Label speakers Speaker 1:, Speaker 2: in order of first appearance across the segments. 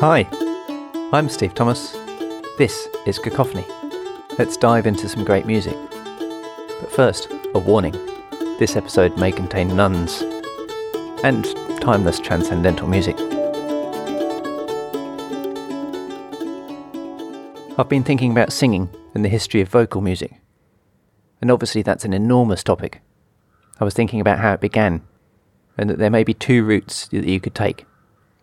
Speaker 1: Hi, I'm Steve Thomas. This is Cacophony. Let's dive into some great music. But first, a warning this episode may contain nuns and timeless transcendental music. I've been thinking about singing and the history of vocal music. And obviously, that's an enormous topic. I was thinking about how it began, and that there may be two routes that you could take.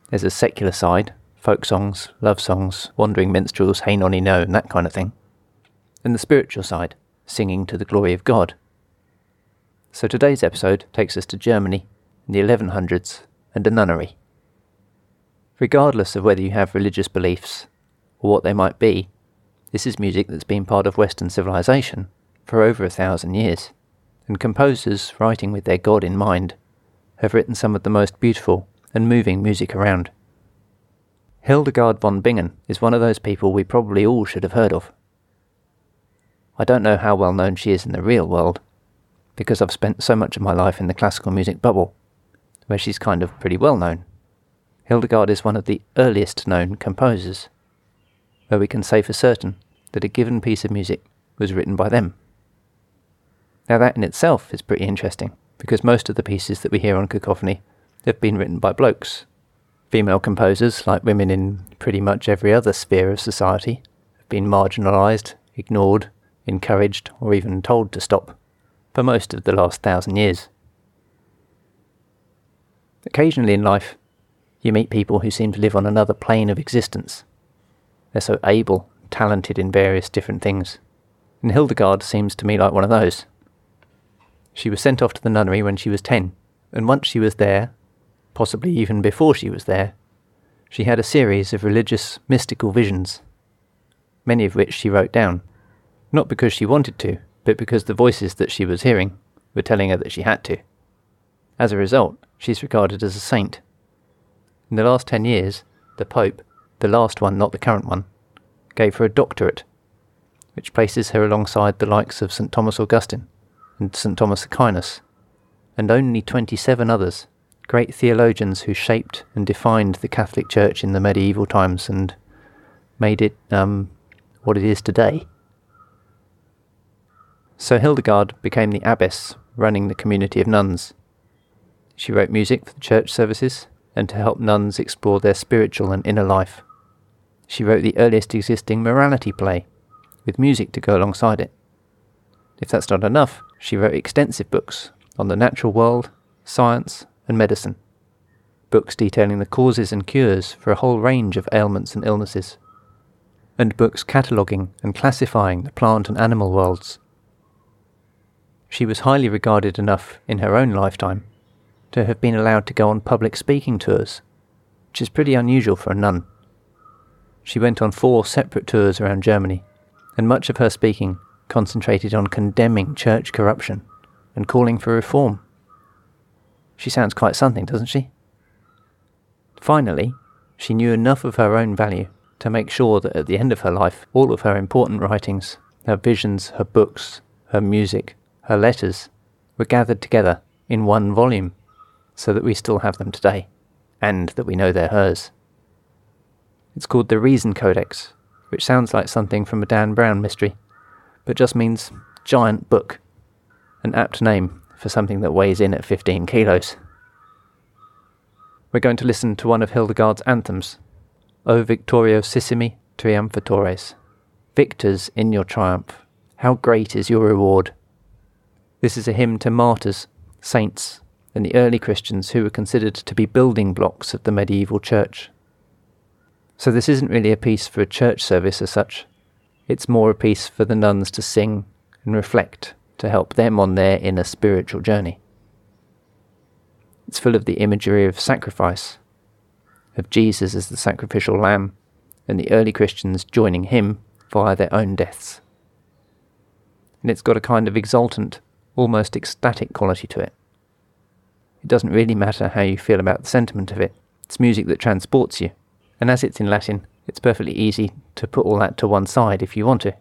Speaker 1: There's a secular side, folk songs, love songs, wandering minstrels, hey nonny no, and that kind of thing. And the spiritual side, singing to the glory of God. So today's episode takes us to Germany in the 1100s and a nunnery. Regardless of whether you have religious beliefs or what they might be, this is music that's been part of Western civilization for over a thousand years, and composers writing with their God in mind have written some of the most beautiful and moving music around. Hildegard von Bingen is one of those people we probably all should have heard of. I don't know how well known she is in the real world, because I've spent so much of my life in the classical music bubble, where she's kind of pretty well known. Hildegard is one of the earliest known composers, where we can say for certain that a given piece of music was written by them. Now, that in itself is pretty interesting, because most of the pieces that we hear on Cacophony have been written by blokes, Female composers, like women in pretty much every other sphere of society, have been marginalised, ignored, encouraged, or even told to stop for most of the last thousand years. Occasionally in life, you meet people who seem to live on another plane of existence. They're so able, talented in various different things. And Hildegard seems to me like one of those. She was sent off to the nunnery when she was ten, and once she was there, possibly even before she was there, she had a series of religious, mystical visions, many of which she wrote down, not because she wanted to, but because the voices that she was hearing were telling her that she had to. As a result, she's regarded as a saint. In the last ten years, the Pope, the last one, not the current one, gave her a doctorate, which places her alongside the likes of St. Thomas Augustine and St. Thomas Aquinas, and only 27 others great theologians who shaped and defined the Catholic Church in the medieval times and made it um, what it is today. So Hildegard became the abbess running the community of nuns. She wrote music for the church services and to help nuns explore their spiritual and inner life. She wrote the earliest existing morality play, with music to go alongside it. If that's not enough, she wrote extensive books on the natural world, science, and medicine, books detailing the causes and cures for a whole range of ailments and illnesses, and books cataloguing and classifying the plant and animal worlds. She was highly regarded enough in her own lifetime to have been allowed to go on public speaking tours, which is pretty unusual for a nun. She went on four separate tours around Germany, and much of her speaking concentrated on condemning church corruption and calling for reform. She sounds quite something, doesn't she? Finally, she knew enough of her own value to make sure that at the end of her life, all of her important writings, her visions, her books, her music, her letters, were gathered together in one volume, so that we still have them today, and that we know they're hers. It's called the Riesencodex, which sounds like something from a Dan Brown mystery, but just means giant book, an apt name for something that weighs in at 15 kilos. We're going to listen to one of Hildegard's anthems, O Victoriosissimi Triumphatores. Victors in your triumph, how great is your reward! This is a hymn to martyrs, saints, and the early Christians who were considered to be building blocks of the medieval church. So, this isn't really a piece for a church service as such, it's more a piece for the nuns to sing and reflect to help them on their inner spiritual journey. It's full of the imagery of sacrifice, of Jesus as the sacrificial lamb, and the early Christians joining him via their own deaths. And it's got a kind of exultant, almost ecstatic quality to it. It doesn't really matter how you feel about the sentiment of it, it's music that transports you, and as it's in Latin, it's perfectly easy to put all that to one side if you want to.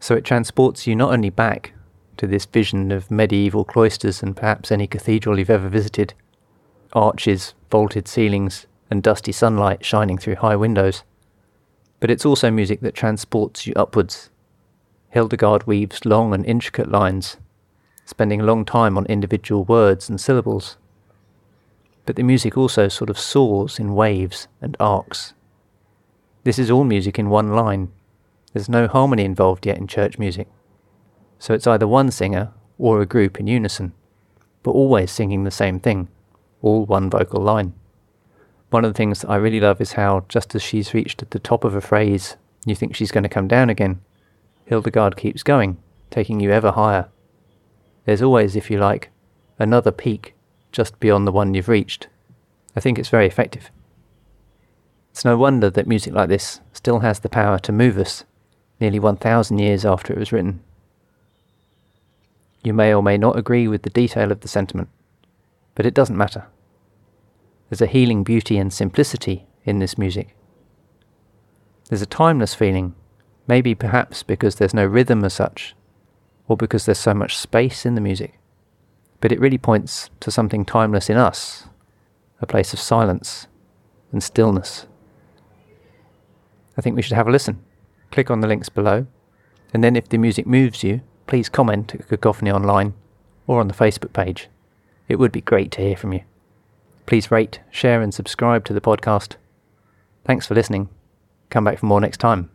Speaker 1: So it transports you not only back to this vision of medieval cloisters and perhaps any cathedral you've ever visited arches, vaulted ceilings, and dusty sunlight shining through high windows. But it's also music that transports you upwards. Hildegard weaves long and intricate lines, spending a long time on individual words and syllables. But the music also sort of soars in waves and arcs. This is all music in one line. There's no harmony involved yet in church music. So it's either one singer or a group in unison, but always singing the same thing, all one vocal line. One of the things that I really love is how, just as she's reached the top of a phrase, you think she's going to come down again, Hildegard keeps going, taking you ever higher. There's always, if you like, another peak just beyond the one you've reached. I think it's very effective. It's no wonder that music like this still has the power to move us nearly 1,000 years after it was written. You may or may not agree with the detail of the sentiment, but it doesn't matter. There's a healing beauty and simplicity in this music. There's a timeless feeling, maybe perhaps because there's no rhythm as such, or because there's so much space in the music. But it really points to something timeless in us, a place of silence and stillness. I think we should have a listen. Click on the links below, and then if the music moves you, please comment at Cacophony Online or on the Facebook page. It would be great to hear from you. Please rate, share, and subscribe to the podcast. Thanks for listening. Come back for more next time.